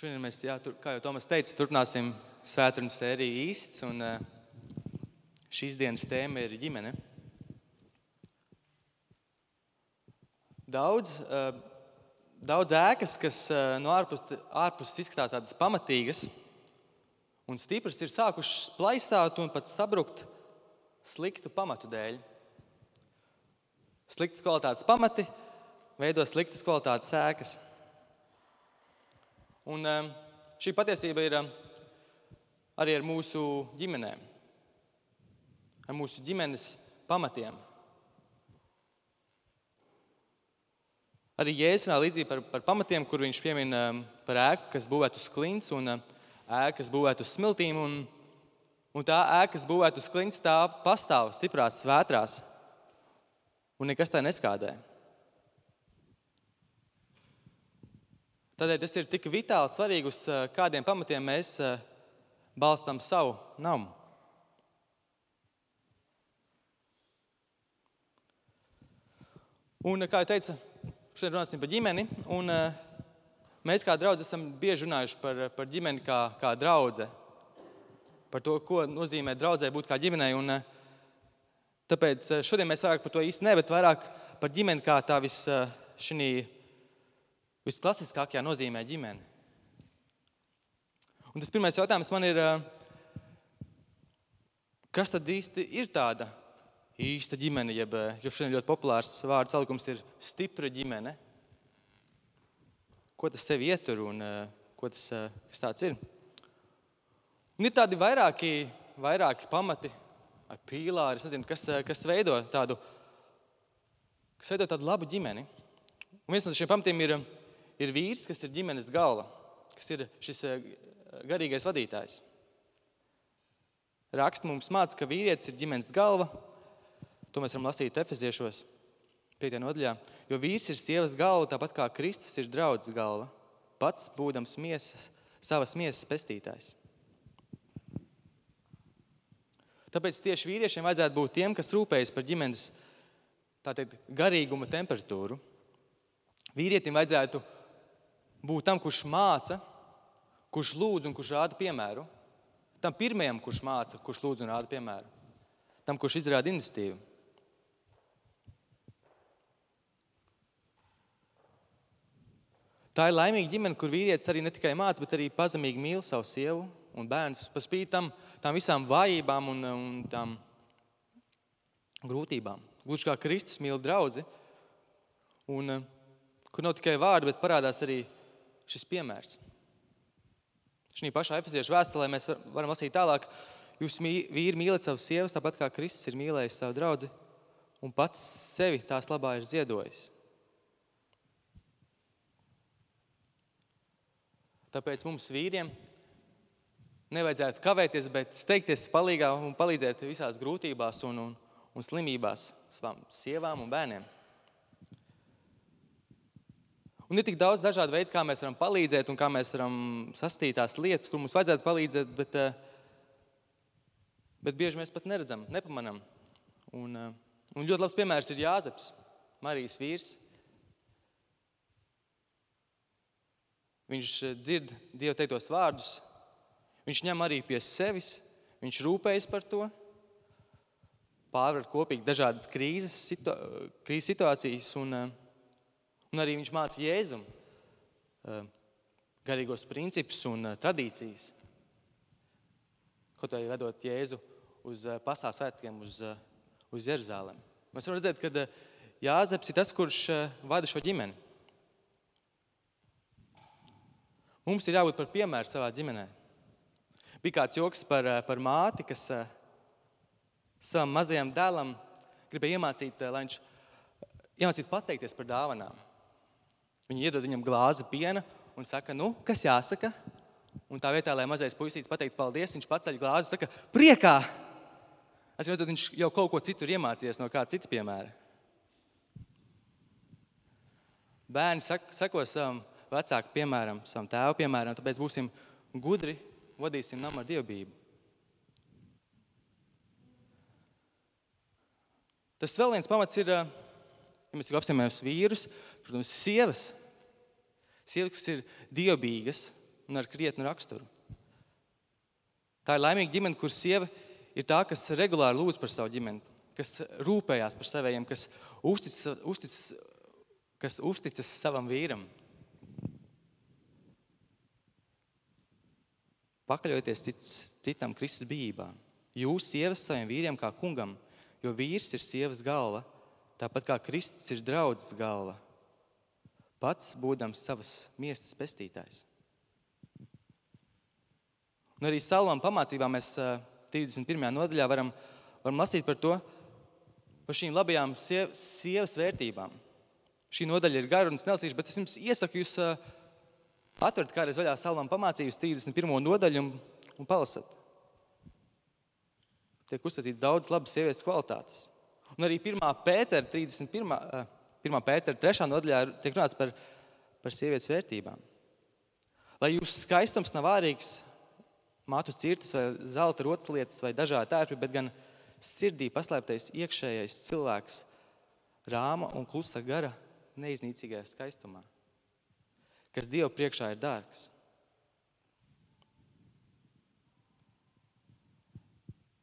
Šodien mēs, jā, tur, kā jau Tomas teica, turpināsim svētdienas sēriju īsts. Un, uh, šīs dienas tēma ir ģimene. Daudz, uh, daudz ēkas, kas uh, no ārpuses ārpus izskatās tādas pamatīgas un stipras, ir sākušas plaisāt un pat sabrukt sliktu pamatu dēļ. Sliktas kvalitātes pamati veido sliktas kvalitātes ēkas. Un um, šī patiesība ir um, arī ar mūsu ģimenēm, ar mūsu ģimenes pamatiem. Arī Jēzus runā līdzīgi par, par pamatiem, kur viņš piemin um, par ēku, kas būvēta uz klints, un ēku, kas būvēta uz smiltīm. Un, un tā ēka, kas būvēta uz klints, tā pastāv stiprās, svētrās, un nekas tā neskādē. Tādēļ tas ir tik vitāli svarīgi, uz eh, kādiem pamatiem mēs eh, balstām savu namu. Un, kā jau teicu, šodien runāsim par ģimeni. Un, eh, mēs kā draugi esam bieži runājuši par, par ģimeni kā, kā draugu. Par to, ko nozīmē draudzē būt kā ģimenei. Un, tāpēc šodien mēs vairāk par to īsti ne, bet vairāk par ģimeni kā tā vis šī visklasiskākajā nozīmē ģimene. Un tas pirmais jautājums man ir, kas tad īsti ir tāda īsta ģimene, jeb jo šodien ļoti populārs vārds salikums ir stipra ģimene. Ko tas sev ietur un ko tas, kas tāds ir? Un ir tādi vairāki, vairāki pamati, pīlāri, nezinu, kas, kas veido tādu, kas veido tādu labu ģimeni. Un viens no šiem pamatiem ir ir vīrs, kas ir ģimenes galva, kas ir šis eh, garīgais vadītājs. Raksts mums māca, ka vīrietis ir ģimenes galva. To mēs varam lasīt Efeziešos, 5. nodaļā. Jo vīrs ir sievas galva, tāpat kā Kristus ir draudzes galva, pats būdams miesas, savas miesas pestītājs. Tāpēc tieši vīriešiem vajadzētu būt tiem, kas rūpējas par ģimenes teikt, garīguma temperatūru. Vīrietim vajadzētu būt tam, kurš māca, kurš lūdz un kurš rāda piemēru. Tam pirmajam, kurš māca, kurš lūdz un rāda piemēru. Tam, kurš izrāda iniciatīvu. Tā ir laimīga ģimene, kur vīrietis arī ne tikai māca, bet arī pazemīgi mīl savu sievu un bērnu. Par spīti tam, tām visām vājībām un, un tām grūtībām. Gluži kā Kristus mīl draugu, un kur nav tikai vārdi, bet parādās arī šis piemērs. Šī pašā efeziešu vēstulē mēs varam lasīt tālāk. Jūs vīri mīlat savas sievas, tāpat kā Kristus ir mīlējis savu draugu un pats sevi tās labā ir ziedojis. Tāpēc mums, vīriem, nevajadzētu kavēties, bet steigties palīgā un palīdzēt visās grūtībās un, un, un slimībās savām sievām un bērniem. Un ir tik daudz dažādu veidu, kā mēs varam palīdzēt un kā mēs varam sastīt tās lietas, kur mums vajadzētu palīdzēt, bet, eh, bet bieži mēs pat neredzam, nepamanām. Un, eh, un ļoti labs piemērs ir Jāzeps, Marijas vīrs. Viņš eh, dzird Dieva teiktos vārdus, viņš ņem arī pie sevis, viņš rūpējas par to, pārvar kopīgi dažādas krīzes, situ, krīzes situācijas. Un, Un arī viņš māca Jēzum garīgos principus un tradīcijas. Kaut arī vedot Jēzu uz pasaules svētkiem, uz, uz Jeruzalem. Mēs varam redzēt, ka Jāzeps ir tas, kurš vada šo ģimeni. Mums ir jābūt par piemēru savā ģimenē. Bija kāds joks par, par māti, kas savam mazajam dēlam gribēja iemācīt, lai viņš iemācītu pateikties par dāvanām. Viņi iedod viņam glāzi piena un saka, nu, kas jāsaka. Un tā vietā, lai mazais puisītis pateiktu paldies, viņš paceļ glāzi un saka, priekā! Es redzu, viņš jau kaut ko citu ir iemācījies no kāda cita piemēra. Bērni seko savam vecākam piemēram, savam tēvam piemēram, tāpēc būsim gudri, vadīsim namu ar dievbijību. Tas vēl viens pamats ir, ja mēs apstāmies vīrus, protams, sievas. Sievietes, ir dievbijīgas, un ar krietnu raksturu. Tā ir laimīga ģimene, kur sieva ir tā, kas regulāri lūdz par savu ģimeni, kas rūpējās par saviem, kas uzticas, uzticas, kas uzticas savam vīram. Pakaļojieties cits, citam Kristus bijībā. Jūs, sievas, saviem vīriem kā kungam, jo vīrs ir sievas galva, tāpat kā Kristus ir draudzes galva, pats būdams savas miestas pestītājs. Un arī Salmām pamācībā mēs 31. nodaļā varam, varam lasīt par to, par šīm labajām siev, sievas vērtībām. Šī nodaļa ir gara un es nelasīšu, bet es jums iesaku jūs atvērt kādreiz vaļā Salmām pamācības 31. nodaļu un, un palasat. Tiek uzsācīts daudz labas sievietes kvalitātes. Un arī 1. pētera 31. 1. pētera 3. nodaļā tiek runāts par, par sievietes vērtībām. Lai jūsu skaistums nav ārīgs, matu cirtas, vai zelta rotaslietas, vai dažādi tērpi, bet gan sirdī paslēptais iekšējais cilvēks, rāma un klusa gara, neiznīcīgajā skaistumā, kas Dieva priekšā ir dārgs.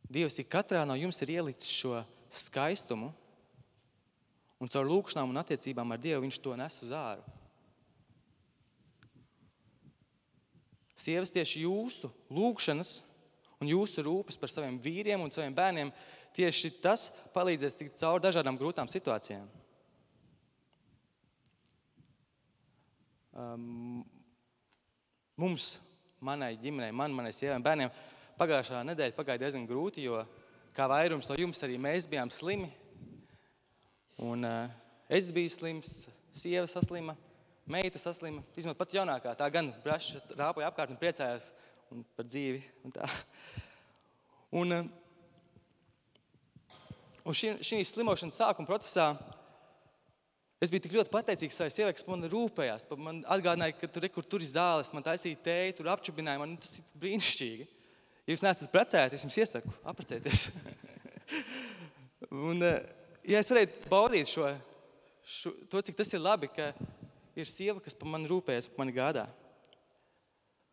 Dievs ik katrā no jums ir ielicis šo skaistumu, un caur lūkšanām un attiecībām ar Dievu viņš to nes uz āru. Sievas tieši jūsu lūgšanas un jūsu rūpes par saviem vīriem un saviem bērniem, tieši tas palīdzēs tikt cauri dažādām grūtām situācijām. Um, mums, manai ģimenei, man, manai sievai un bērniem, pagājušā nedēļa pagāja diezgan grūti, jo kā vairums no jums arī mēs bijām slimi. Un, uh, es biju slims, sieva saslima, meita saslima. Izmantot pat jaunākā, tā gan brašas rāpoja apkārt un priecājās un par dzīvi. Un tā. un, eh, un šī, šī slimošanas sākuma procesā es biju tik ļoti pateicīgs savai sievai, kas man rūpējās. Man atgādināja, ka tur, kur tur ir zāles, man taisīja tēju, tur apčubināja. Man tas ir brīnišķīgi. Ja jūs neesat precēti, es jums iesaku apprecēties. un, eh, ja es varētu baudīt šo, šo, to, cik tas ir labi, ka ir sieva, kas par mani rūpējas, par mani gādā.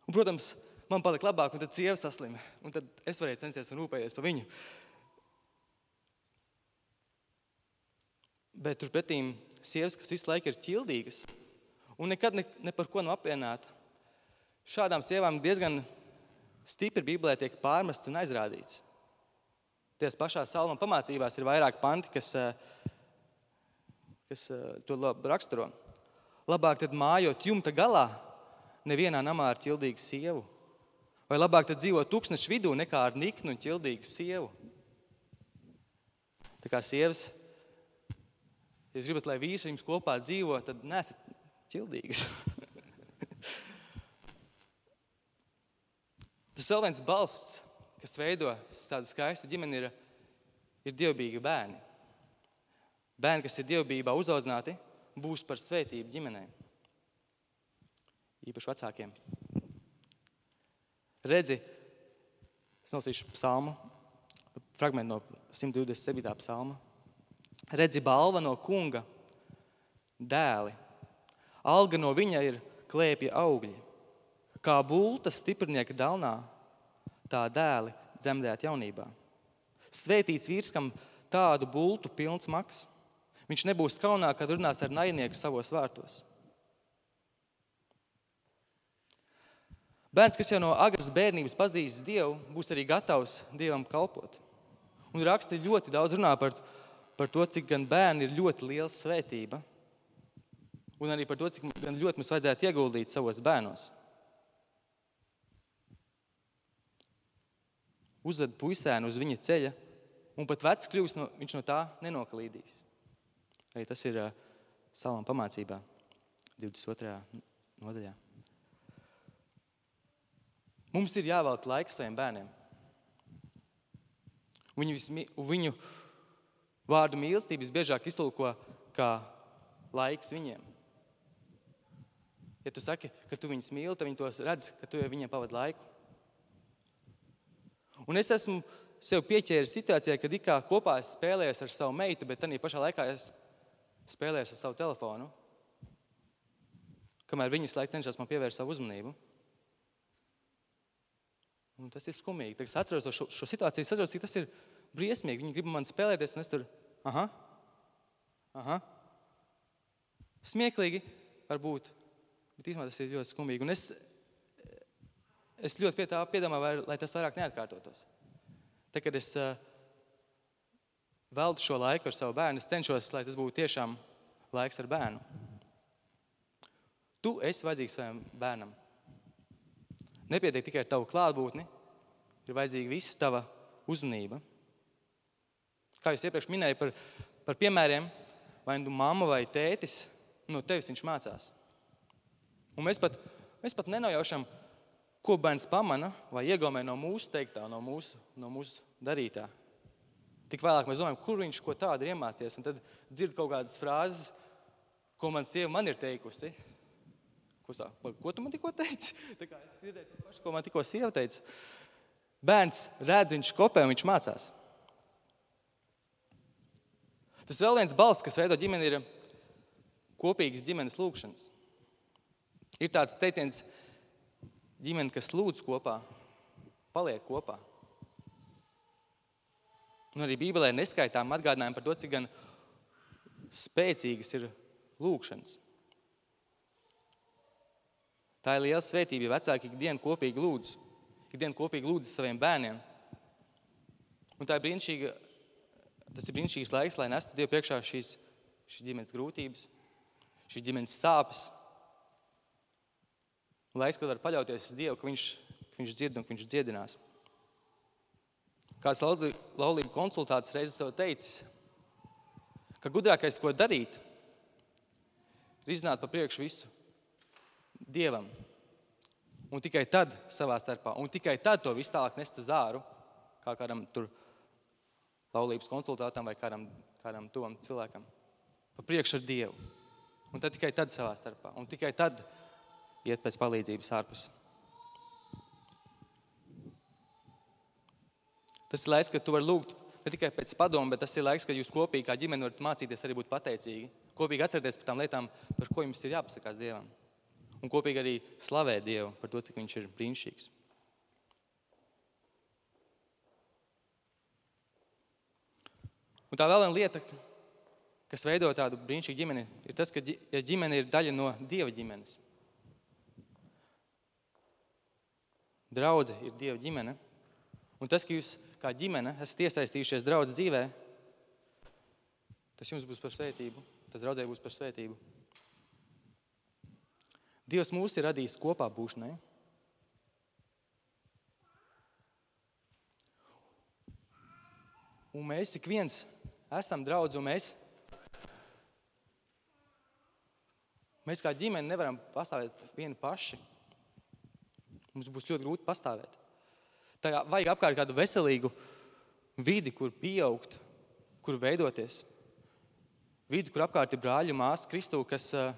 Un, protams, man palika labāk, un tad sieva saslima. Un tad es varēju censties un rūpēties par viņu. Bet turpretī sievas, kas visu laiku ir ķildīgas un nekad ne, ne par ko nav apvienāta, šādām sievām diezgan stipri Bībelē tiek pārmests un aizrādīts. Tās pašās salmām pamācībās ir vairāk panti, kas, eh, kas eh, to raksturo. Labāk tad mājot jumta galā, nevienā namā ar ķildīgu sievu. Vai labāk tad dzīvot tūkstošu vidū nekā ar niknu un ķildīgu sievu? Tā kā sievas, ja gribat, lai vīrs ar jums kopā dzīvo, tad nesat ķildīgas. Tas vēl viens balsts, kas veido tādu skaistu ģimeni, ir, ir dievbijīgi bērni. Bērni, kas ir dievbijībā uzaudzināti, būs par svētību ģimenei. Īpaši vecākiem. Redzi, es nolasīšu psalmu, fragment no 127. psalma. Redzi, balva no kunga dēli. Alga no viņa ir klēpja augļi. Kā bulta stiprinieka dalnā, tā dēli dzemdēt jaunībā. Svētīts vīrs, kam tādu bultu pilns maksas. Viņš nebūs kaunā, kad runās ar naidnieku savos vārtos. Bērns, kas jau no agras bērnības pazīst Dievu, būs arī gatavs Dievam kalpot. Un raksti ļoti daudz runā par, par to, cik gan bērni ir ļoti liela svētība, un arī par to, cik ļoti mums vajadzētu ieguldīt savos bērnos. Uzved puisēnu uz viņa ceļa, un pat vecs kļūs, no, viņš no tā nenoklīdīs. Arī tas ir uh, Salām pamācībā, 22. nodaļā. Mums ir jāvelk laiks saviem bērniem. Viņu, vismi, viņu vārdu mīlestību biežāk iztulko kā laiks viņiem. Ja tu saki, ka tu viņus mīli, tad viņi to redz, ka tu viņiem pavadi laiku. Un es esmu sev pieķēries situācijā, kad it kā kopā es spēlējos ar savu meitu, bet tajā pašā laikā es spēlējas ar savu telefonu, kamēr viņas laiks cenšas man pievērst savu uzmanību. Un tas ir skumīgi. Tad es atceros šo, šo situāciju, es atceros, ka tas ir briesmīgi. Viņi grib man spēlēties, un es tur, aha, aha. Smieklīgi varbūt, bet īstenībā tas ir ļoti skumīgi. Un es, es ļoti pie tā piedomāju, lai tas vairāk neatkārtotos. Tad, kad es uh, veltu šo laiku ar savu bērnu, es cenšos, lai tas būtu tiešām laiks ar bērnu. Tu esi vajadzīgs savam bērnam. Nepietiek tikai ar tavu klātbūtni, ir vajadzīga visa tava uzmanība. Kā jau iepriekš minēju par, par piemēriem, vai nu mamma vai tētis, no tevis viņš mācās. Un mēs pat, mēs pat nenojaušam, ko bērns pamana vai iegaumē no mūsu teiktā, no mūsu, no mūsu darītā. Tik vēlāk mēs domājam, kur viņš ko tādu ir iemācījies. Un tad dzird kaut kādas frāzes, ko man sieva man ir teikusi. Ko, sā, ko tu man tikko teici? Tā kā es dzirdēju to pašu, ko man tikko sieva teica. Bērns redz, viņš kopē un viņš mācās. Tas vēl viens balss, kas veido ģimeni, ir kopīgas ģimenes lūgšanas. Ir tāds teiciens, ģimene, kas lūdz kopā, paliek kopā. Un arī Bībelē neskaitām atgādinājumi par to, cik spēcīgas ir lūgšanas. Tā ir liela svētība, ja vecāki ikdienu kopīgi lūdz, ikdienu kopīgi lūdz saviem bērniem. Un tā ir brīnišķīga, tas ir brīnišķīgs laiks, lai nestu Dievu priekšā šīs, šīs ģimenes grūtības, šīs ģimenes sāpes. Laiks, kad var paļauties uz Dievu, ka viņš, ka viņš dzird un ka viņš dziedinās. Kāds laulību konsultāts reizes tev teicis, ka gudrākais, ko darīt, ir izzināt pa priekšu visu Dievam. Un tikai tad savā starpā, un tikai tad to visu tālāk nest uz āru, kā kādam tur laulības konsultātam vai kādam, kādam tuvam cilvēkam. Pa priekšu ar Dievu. Un tad tikai tad savā starpā, un tikai tad iet pēc palīdzības ārpus. Tas ir laiks, kad tu vari lūgt ne tikai pēc padomu, bet tas ir laiks, kad jūs kopīgi kā ģimene varat mācīties arī būt pateicīgi. Kopīgi atcerieties par tām lietām, par ko jums ir jāpasakās Dievam un kopīgi arī slavēt Dievu par to, cik Viņš ir brīnišķīgs. Un tā vēl viena lieta, kas veido tādu brīnišķīgu ģimeni, ir tas, ka ja ģimene ir daļa no Dieva ģimenes. Draudzene ir Dieva ģimene. Un tas, ka jūs kā ģimene esat iesaistījušies draudzes dzīvē, tas jums būs par svētību. Tas draudzē būs par svētību. Dievs mūs ir radījis kopā būšanai. Un mēs ik viens esam draugi, un mēs, mēs kā ģimene nevaram pastāvēt vieni paši. Mums būs ļoti grūti pastāvēt. Tā vajag apkārt kādu veselīgu vidi, kur pieaugt, kur veidoties. Vidi, kur apkārt ir brāļi māsas Kristū, kas uh,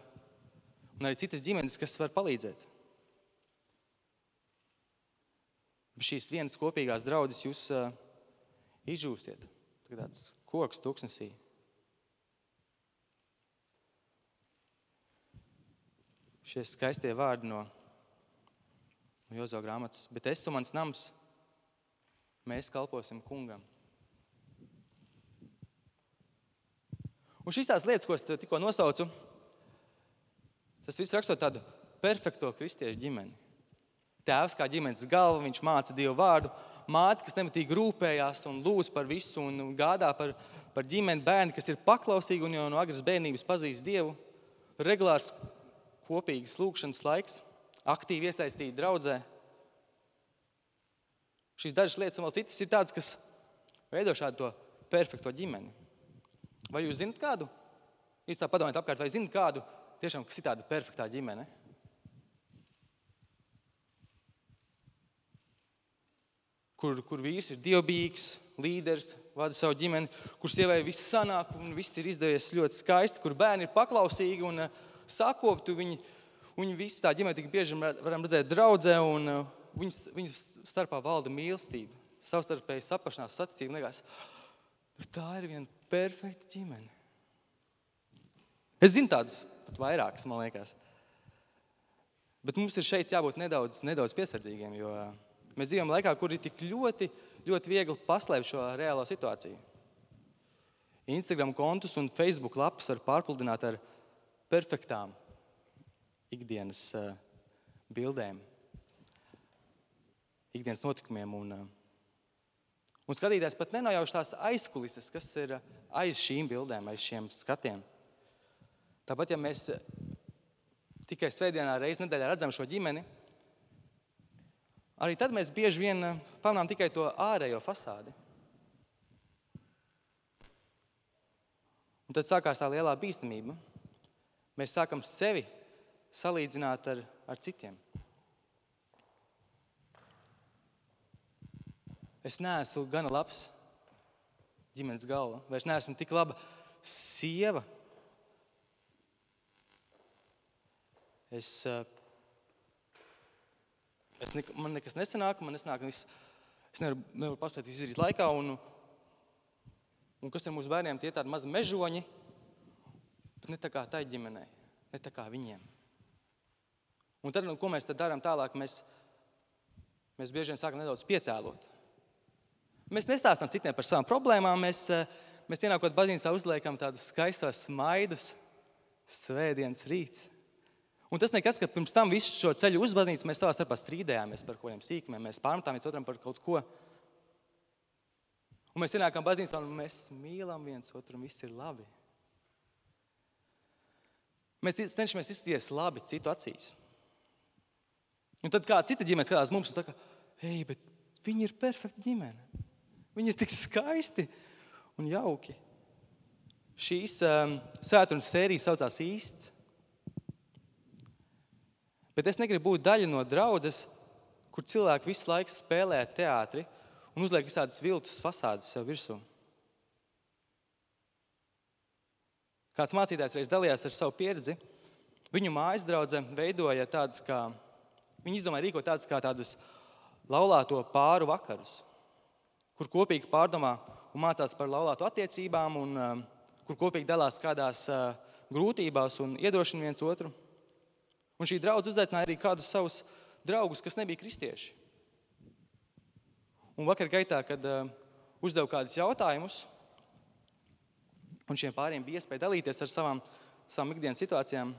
un arī citas ģimenes, kas var palīdzēt. Bez šīs vienas kopīgās draudzes jūs uh, izžūsiet. Tāds koks tūkstnesī. Šie skaistie vārdi no, no Jozo grāmatas. Bet es un mans nams, mēs kalposim kungam. Un šīs tās lietas, ko es tikko nosaucu, Tas viss raksto tādu perfekto kristiešu ģimeni. Tēvs kā ģimenes galva, viņš māca Dievu vārdu, māte, kas nemitīgi rūpējās un lūdz par visu un gādā par, par ģimeni, bērni, kas ir paklausīgi un jau no agras bērnības pazīst Dievu, regulārs kopīgas lūkšanas laiks, aktīvi iesaistīti draudzē. Šīs dažas lietas un vēl citas ir tādas, kas veido šādu perfekto ģimeni. Vai jūs zinat kādu? Īstā padomājiet apkārt, vai zinat kādu tiešām kas ir tāda perfektā ģimene. Kur, kur vīrs ir dievbijīgs, līderis, vada savu ģimeni, kur sievai viss sanāk un viss ir izdevies ļoti skaisti, kur bērni ir paklausīgi un uh, sakopti. Viņi, viņi visi tā ģimene tik bieži varam redzēt draudzē, un uh, viņas, viņas starpā valda mīlestība, savstarpēji saprašanās, saticība. Tā ir viena perfekta ģimene. Es zinu tādas pat vairākas, man liekas. Bet mums ir šeit jābūt nedaudz, nedaudz piesardzīgiem, jo Mēs dzīvojam laikā, kur ir tik ļoti, ļoti viegli paslēpt šo reālo situāciju. Instagram kontus un Facebook lapas var pārpludināt ar perfektām ikdienas uh, bildēm, ikdienas notikumiem. Un, uh, un skatītājs pat nenojauš tās aizkulises, kas ir aiz šīm bildēm, aiz šiem skatiem. Tāpat, ja mēs tikai svētdienā reizē nedēļā redzam šo ģimeni, arī tad mēs bieži vien pamanām tikai to ārējo fasādi. Un tad sākās tā lielā bīstamība. Mēs sākam sevi salīdzināt ar, ar citiem. Es neesmu gana labs ģimenes galva, vai es neesmu tik laba sieva. Es, eh, es ne, man nekas nesanāk, man nesanāk, es, es nevaru, nevaru paspēt visu izdarīt laikā. Un, un kas ir mūsu bērniem? Tie ir tādi mazi mežoņi, bet ne tā kā tai ģimenei, ne tā kā viņiem. Un tad, nu, ko mēs tad darām tālāk? Mēs, mēs bieži vien sākam nedaudz pietēlot. Mēs nestāstām citiem par savām problēmām. Mēs, eh, mēs ienākot baznīcā, uzliekam tādus skaistus smaidus, svētdienas rīts. Un tas nekas, ka pirms tam visu šo ceļu uz baznīcu mēs savā starpā strīdējāmies par kaut kādiem sīkumiem, mēs pārmetām viens otram par kaut ko. Un mēs ienākam baznīcā un mēs mīlam viens otru, un viss ir labi. Mēs cenšamies izskatīties labi citu acīs. Un tad kāda cita ģimene skatās mums un saka, hei, bet viņi ir perfekti ģimene. Viņi ir tik skaisti un jauki. Šīs um, svētdienas sērijas saucās īsts. Bet es negribu būt daļa no draudzes, kur cilvēki visu laiku spēlē teātri un uzliek visādas viltus fasādes sev virsū. Kāds mācītājs reiz dalījās ar savu pieredzi. Viņu mājas draudzene veidoja tādas kā Viņi izdomāja rīkot tādus kā tādus laulāto pāru vakarus, kur kopīgi pārdomā un mācās par laulāto attiecībām, un um, kur kopīgi dalās kādās uh, grūtībās un iedrošina viens otru. Un šī draudzene uzaicināja arī kādus savus draugus, kas nebija kristieši. Un vakar gaitā, kad uh, uzdevu kādus jautājumus, un šiem pāriem bija iespēja dalīties ar savām, savām ikdienas situācijām,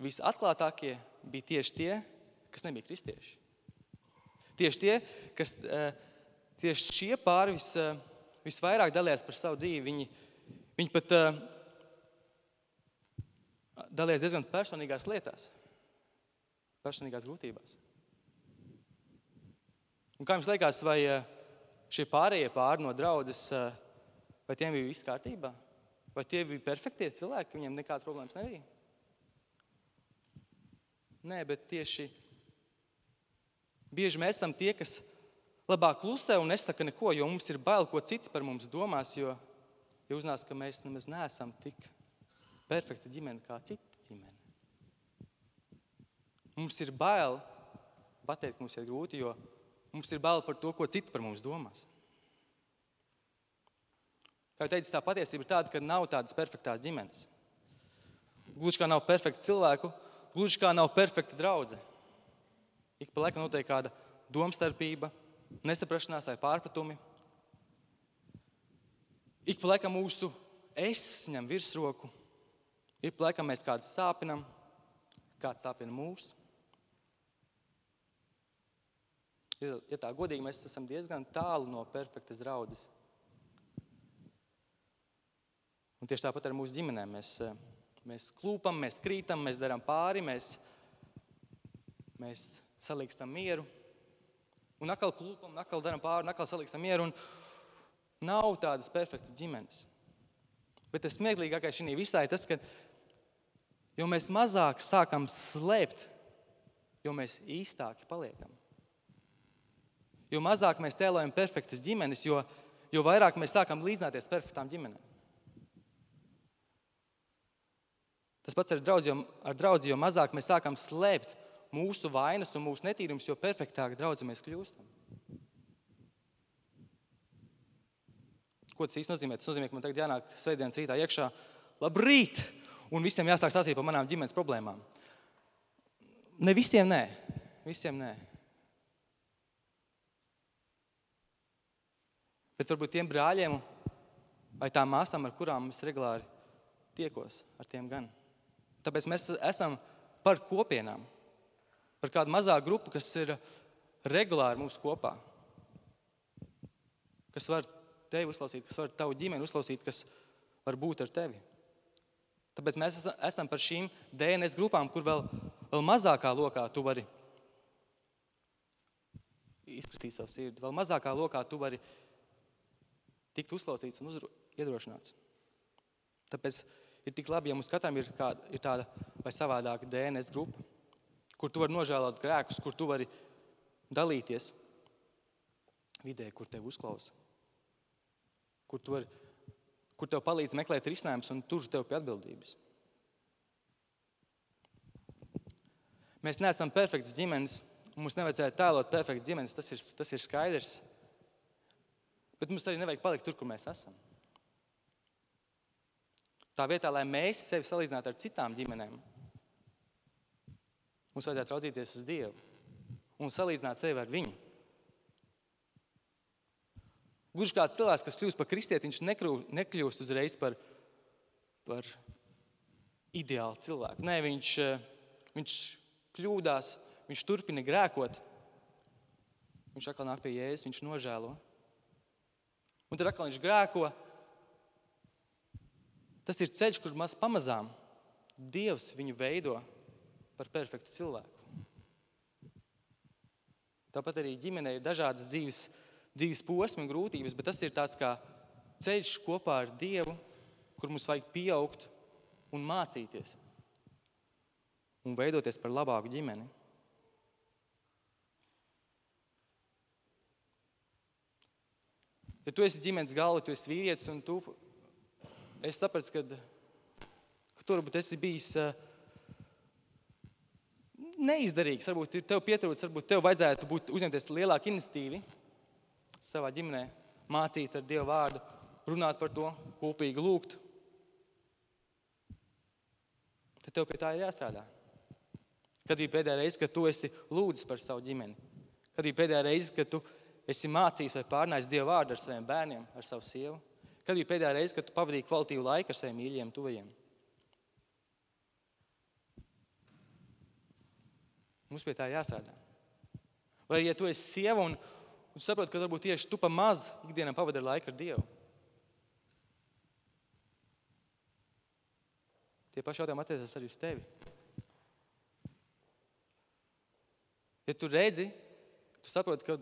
visatklātākie bija tieši tie, kas nebija kristieši. Tieši tie, kas eh, tieši šie pāri vis, eh, visvairāk dalījās par savu dzīvi. Viņi, viņi pat eh, dalījās diezgan personīgās lietās, personīgās grūtībās. Un kā jums liekas, vai šie pārējie pāri no draudzes, vai tiem bija viss kārtībā? Vai tie bija perfektie cilvēki, viņiem nekādas problēmas nebija? Nē, bet tieši bieži mēs esam tie, kas labāk klusē un nesaka neko, jo mums ir bail, ko citi par mums domās. Jo, jo uznās, ka mēs nemaz neesam tik perfekta ģimene kā cita ģimene. Mums ir bail pateikt, ka mums ir grūti, jo mums ir bail par to, ko citi par mums domās. Kā jau teicu, tā patiesība ir tāda, ka nav tādas perfektas ģimenes. Gluži kā nav perfekta cilvēku, gluži kā nav perfekta draudzene. Ik pa laikam notiek kāda domstarpība, nesaprašanās vai pārpratumi. Ik pa laikam mūsu es ņem virsroku, ik pa laikam mēs kādu sāpinam, kāds sāpina mūs. Ja tā godīgi, mēs esam diezgan tālu no perfektas draudzes. Un tieši tāpat ar mūsu ģimenēm. Mēs, Mēs klūpam, mēs krītam, mēs darām pāri, mēs, mēs salīkstam mieru. Un atkal klūpam, atkal darām pāri, un atkal salīkstam mieru. Nav tādas perfektas ģimenes. Bet tas smieklīgākais šajā visā ir tas, ka jo mēs mazāk sākam slēpt, jo mēs īstāki paliekam. Jo mazāk mēs tēlojam perfektas ģimenes, jo, jo vairāk mēs sākam līdzināties perfektām ģimenēm. Tas pats ar draugu, jo, ar draudz, jo mazāk mēs sākam slēpt mūsu vainas un mūsu netīrumus, jo perfektāk draudzē mēs kļūstam. Ko tas īstenībā nozīmē? Tas nozīmē, ka man tagad jānāk svētdienas rītā iekšā, labrīt! Un visiem jāsāk stāstīt par manām ģimenes problēmām. Ne visiem, nē. Visiem nē. Bet varbūt tiem brāļiem vai tām māsām, ar kurām es regulāri tiekos, ar tiem gan. Tāpēc mēs esam par kopienām, par kādu mazāku grupu, kas ir regulāri mūsu kopā, kas var tevi uzklausīt, kas var tavu ģimeni uzklausīt, kas var būt ar tevi. Tāpēc mēs esam par šīm DNS grupām, kur vēl, vēl mazākā lokā tu vari izpratīt savu sirdi. Vēl mazākā lokā tu vari tikt uzklausīts un iedrošināts. Tāpēc ir tik labi, ja mums katram ir, kāda, ir tāda vai savādāka DNS grupa, kur tu vari nožēlot grēkus, kur tu vari dalīties vidē, kur tevi uzklausa, kur, tu vari, kur tev palīdz meklēt risinājumus un tur tev pie atbildības. Mēs neesam perfekts ģimenes, Mums nevajadzētu tēlot perfektu ģimenes, tas ir, tas ir skaidrs. Bet mums arī nevajag palikt tur, kur mēs esam. Tā vietā, lai mēs sevi salīdzinātu ar citām ģimenēm, mums vajadzētu raudzīties uz Dievu un salīdzināt sevi ar viņu. Gluži kā cilvēks, kas kļūst par kristieti, viņš nekļūst uzreiz par, par ideālu cilvēku. Nē, viņš, viņš kļūdās, viņš turpina grēkot, viņš atkal nāk pie jēzus, viņš nožēlo. Un tad atkal viņš grēko. Tas ir ceļš, kur maz pamazām Dievs viņu veido par perfektu cilvēku. Tāpat arī ģimenē ir dažādas dzīves, dzīves posmi un grūtības, bet tas ir tāds kā ceļš kopā ar Dievu, kur mums vajag pieaugt un mācīties un veidoties par labāku ģimeni. Ja tu esi ģimenes galva, tu esi vīrietis, un tu es sapratu, ka, ka tu varbūt esi bijis uh, neizdarīgs. Varbūt tev pietrūcis, varbūt tev vajadzētu būt, uzņemties lielāku iniciatīvu savā ģimenē, mācīt ar Dievu vārdu, runāt par to, kopīgi lūgt. Tad tev pie tā ir jāstrādā. Kad bija pēdējā reize, kad tu esi lūdzis par savu ģimeni? Kad bija pēdējā reize, kad tu esi mācījis vai pārnājis Dieva vārdu ar saviem bērniem, ar savu sievu? Kad bija pēdējā reize, kad tu pavadīji kvalitīvu laiku ar saviem mīļajiem, tuvajiem? Mums pie tā jāstrādā. Vai ja tu esi sieva un, un saproti, ka varbūt tieši tu pa maz ikdienā pavadi laiku ar Dievu? Tie paši jautājumi attiecas arī uz tevi. Ja tu redzi, tu saproti, ka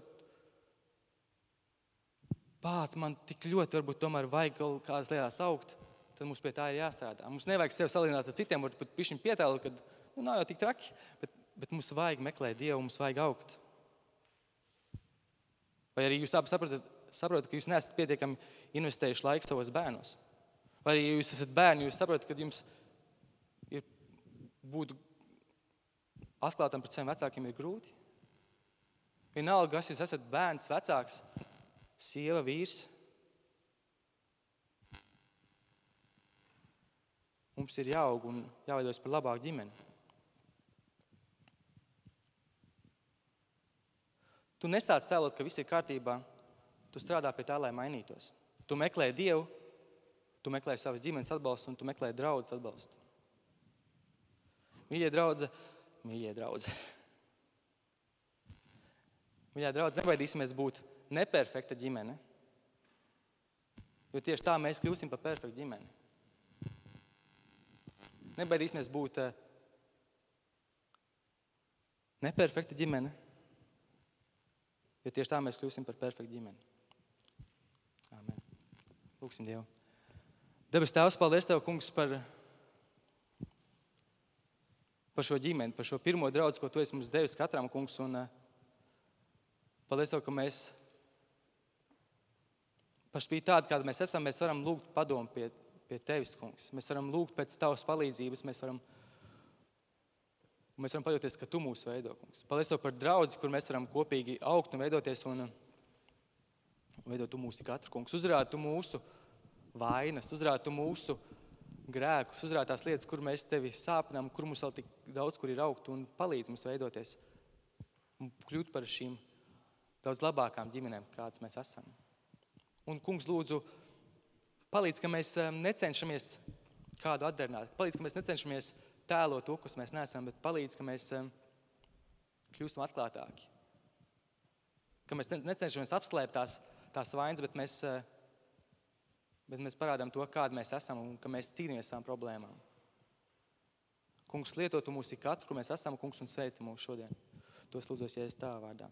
pats man tik ļoti, varbūt tomēr vajag kaut kādas lietas augt, tad mums pie tā ir jāstrādā. Mums nevajag sevi salīdzināt ar citiem, varbūt pišķiņu pietēlu, kad nu, nav jau tik traki, bet, bet mums vajag meklēt Dievu, mums vajag augt. Vai arī jūs abi saprotat, saprotat, ka jūs neesat pietiekami investējuši laiku savos bērnos? Vai arī jūs esat bērni, jūs saprotat, ka jums ir būt atklātam pret saviem vecākiem ir grūti? Vienalga, kas jūs esat bērns, vecāks, sieva, vīrs. Mums ir jāaug un jāveidojas par labāku ģimeni. Tu nesāc tēlot, ka viss ir kārtībā. Tu strādā pie tā, lai mainītos. Tu meklē Dievu, tu meklē savas ģimenes atbalstu un tu meklē draugu atbalstu. Mīļie draugi, mīļie draugi. Mīļie draugi, nebaidīsimies būt neperfekta ģimene. Jo tieši tā mēs kļūsim par perfektu ģimeni. Nebaidīsimies būt uh, neperfekta ģimene, jo tieši tā mēs kļūsim par perfektu ģimeni. Amen. Lūksim Dievu. Debes Tēvs, paldies Tev, Kungs, par, par šo ģimeni, par šo pirmo draugu, ko Tu esi mums devis katram, Kungs. Un, uh, paldies Tev, ka mēs Par spīti tādu, kāda mēs esam, mēs varam lūgt padomu pie, pie Tevis, Kungs. Mēs varam lūgt pēc Tavas palīdzības. Mēs varam, mēs varam paļauties, ka Tu mūs veido, Kungs. Paldies Tev par draugu, kur mēs varam kopīgi augt un veidoties. Un, veidot mūsu katru, Kungs. Uzrādi mūsu vainas, uzrādi mūsu grēkus, uzrādi tās lietas, kur mēs Tevi sāpinām, kur mums vēl tik daudz, kur ir augt un palīdz mums veidoties un kļūt par šīm daudz labākām ģimenēm, kādas mēs esam. Un, kungs, lūdzu, palīdz, ka mēs necenšamies kādu atdarināt. Palīdz, ka mēs necenšamies tēlot to, kas mēs neesam, bet palīdz, ka mēs kļūstam atklātāki. Ka mēs necenšamies apslēpt tās, tās vainas, bet mēs, bet mēs parādām to, kāda mēs esam un ka mēs cīnāmies ar savām problēmām. Kungs, lietot mūsu katru, kur mēs esam, kungs, un sveiti mūsu šodien. Tos lūdzos, ja es tā vārdā.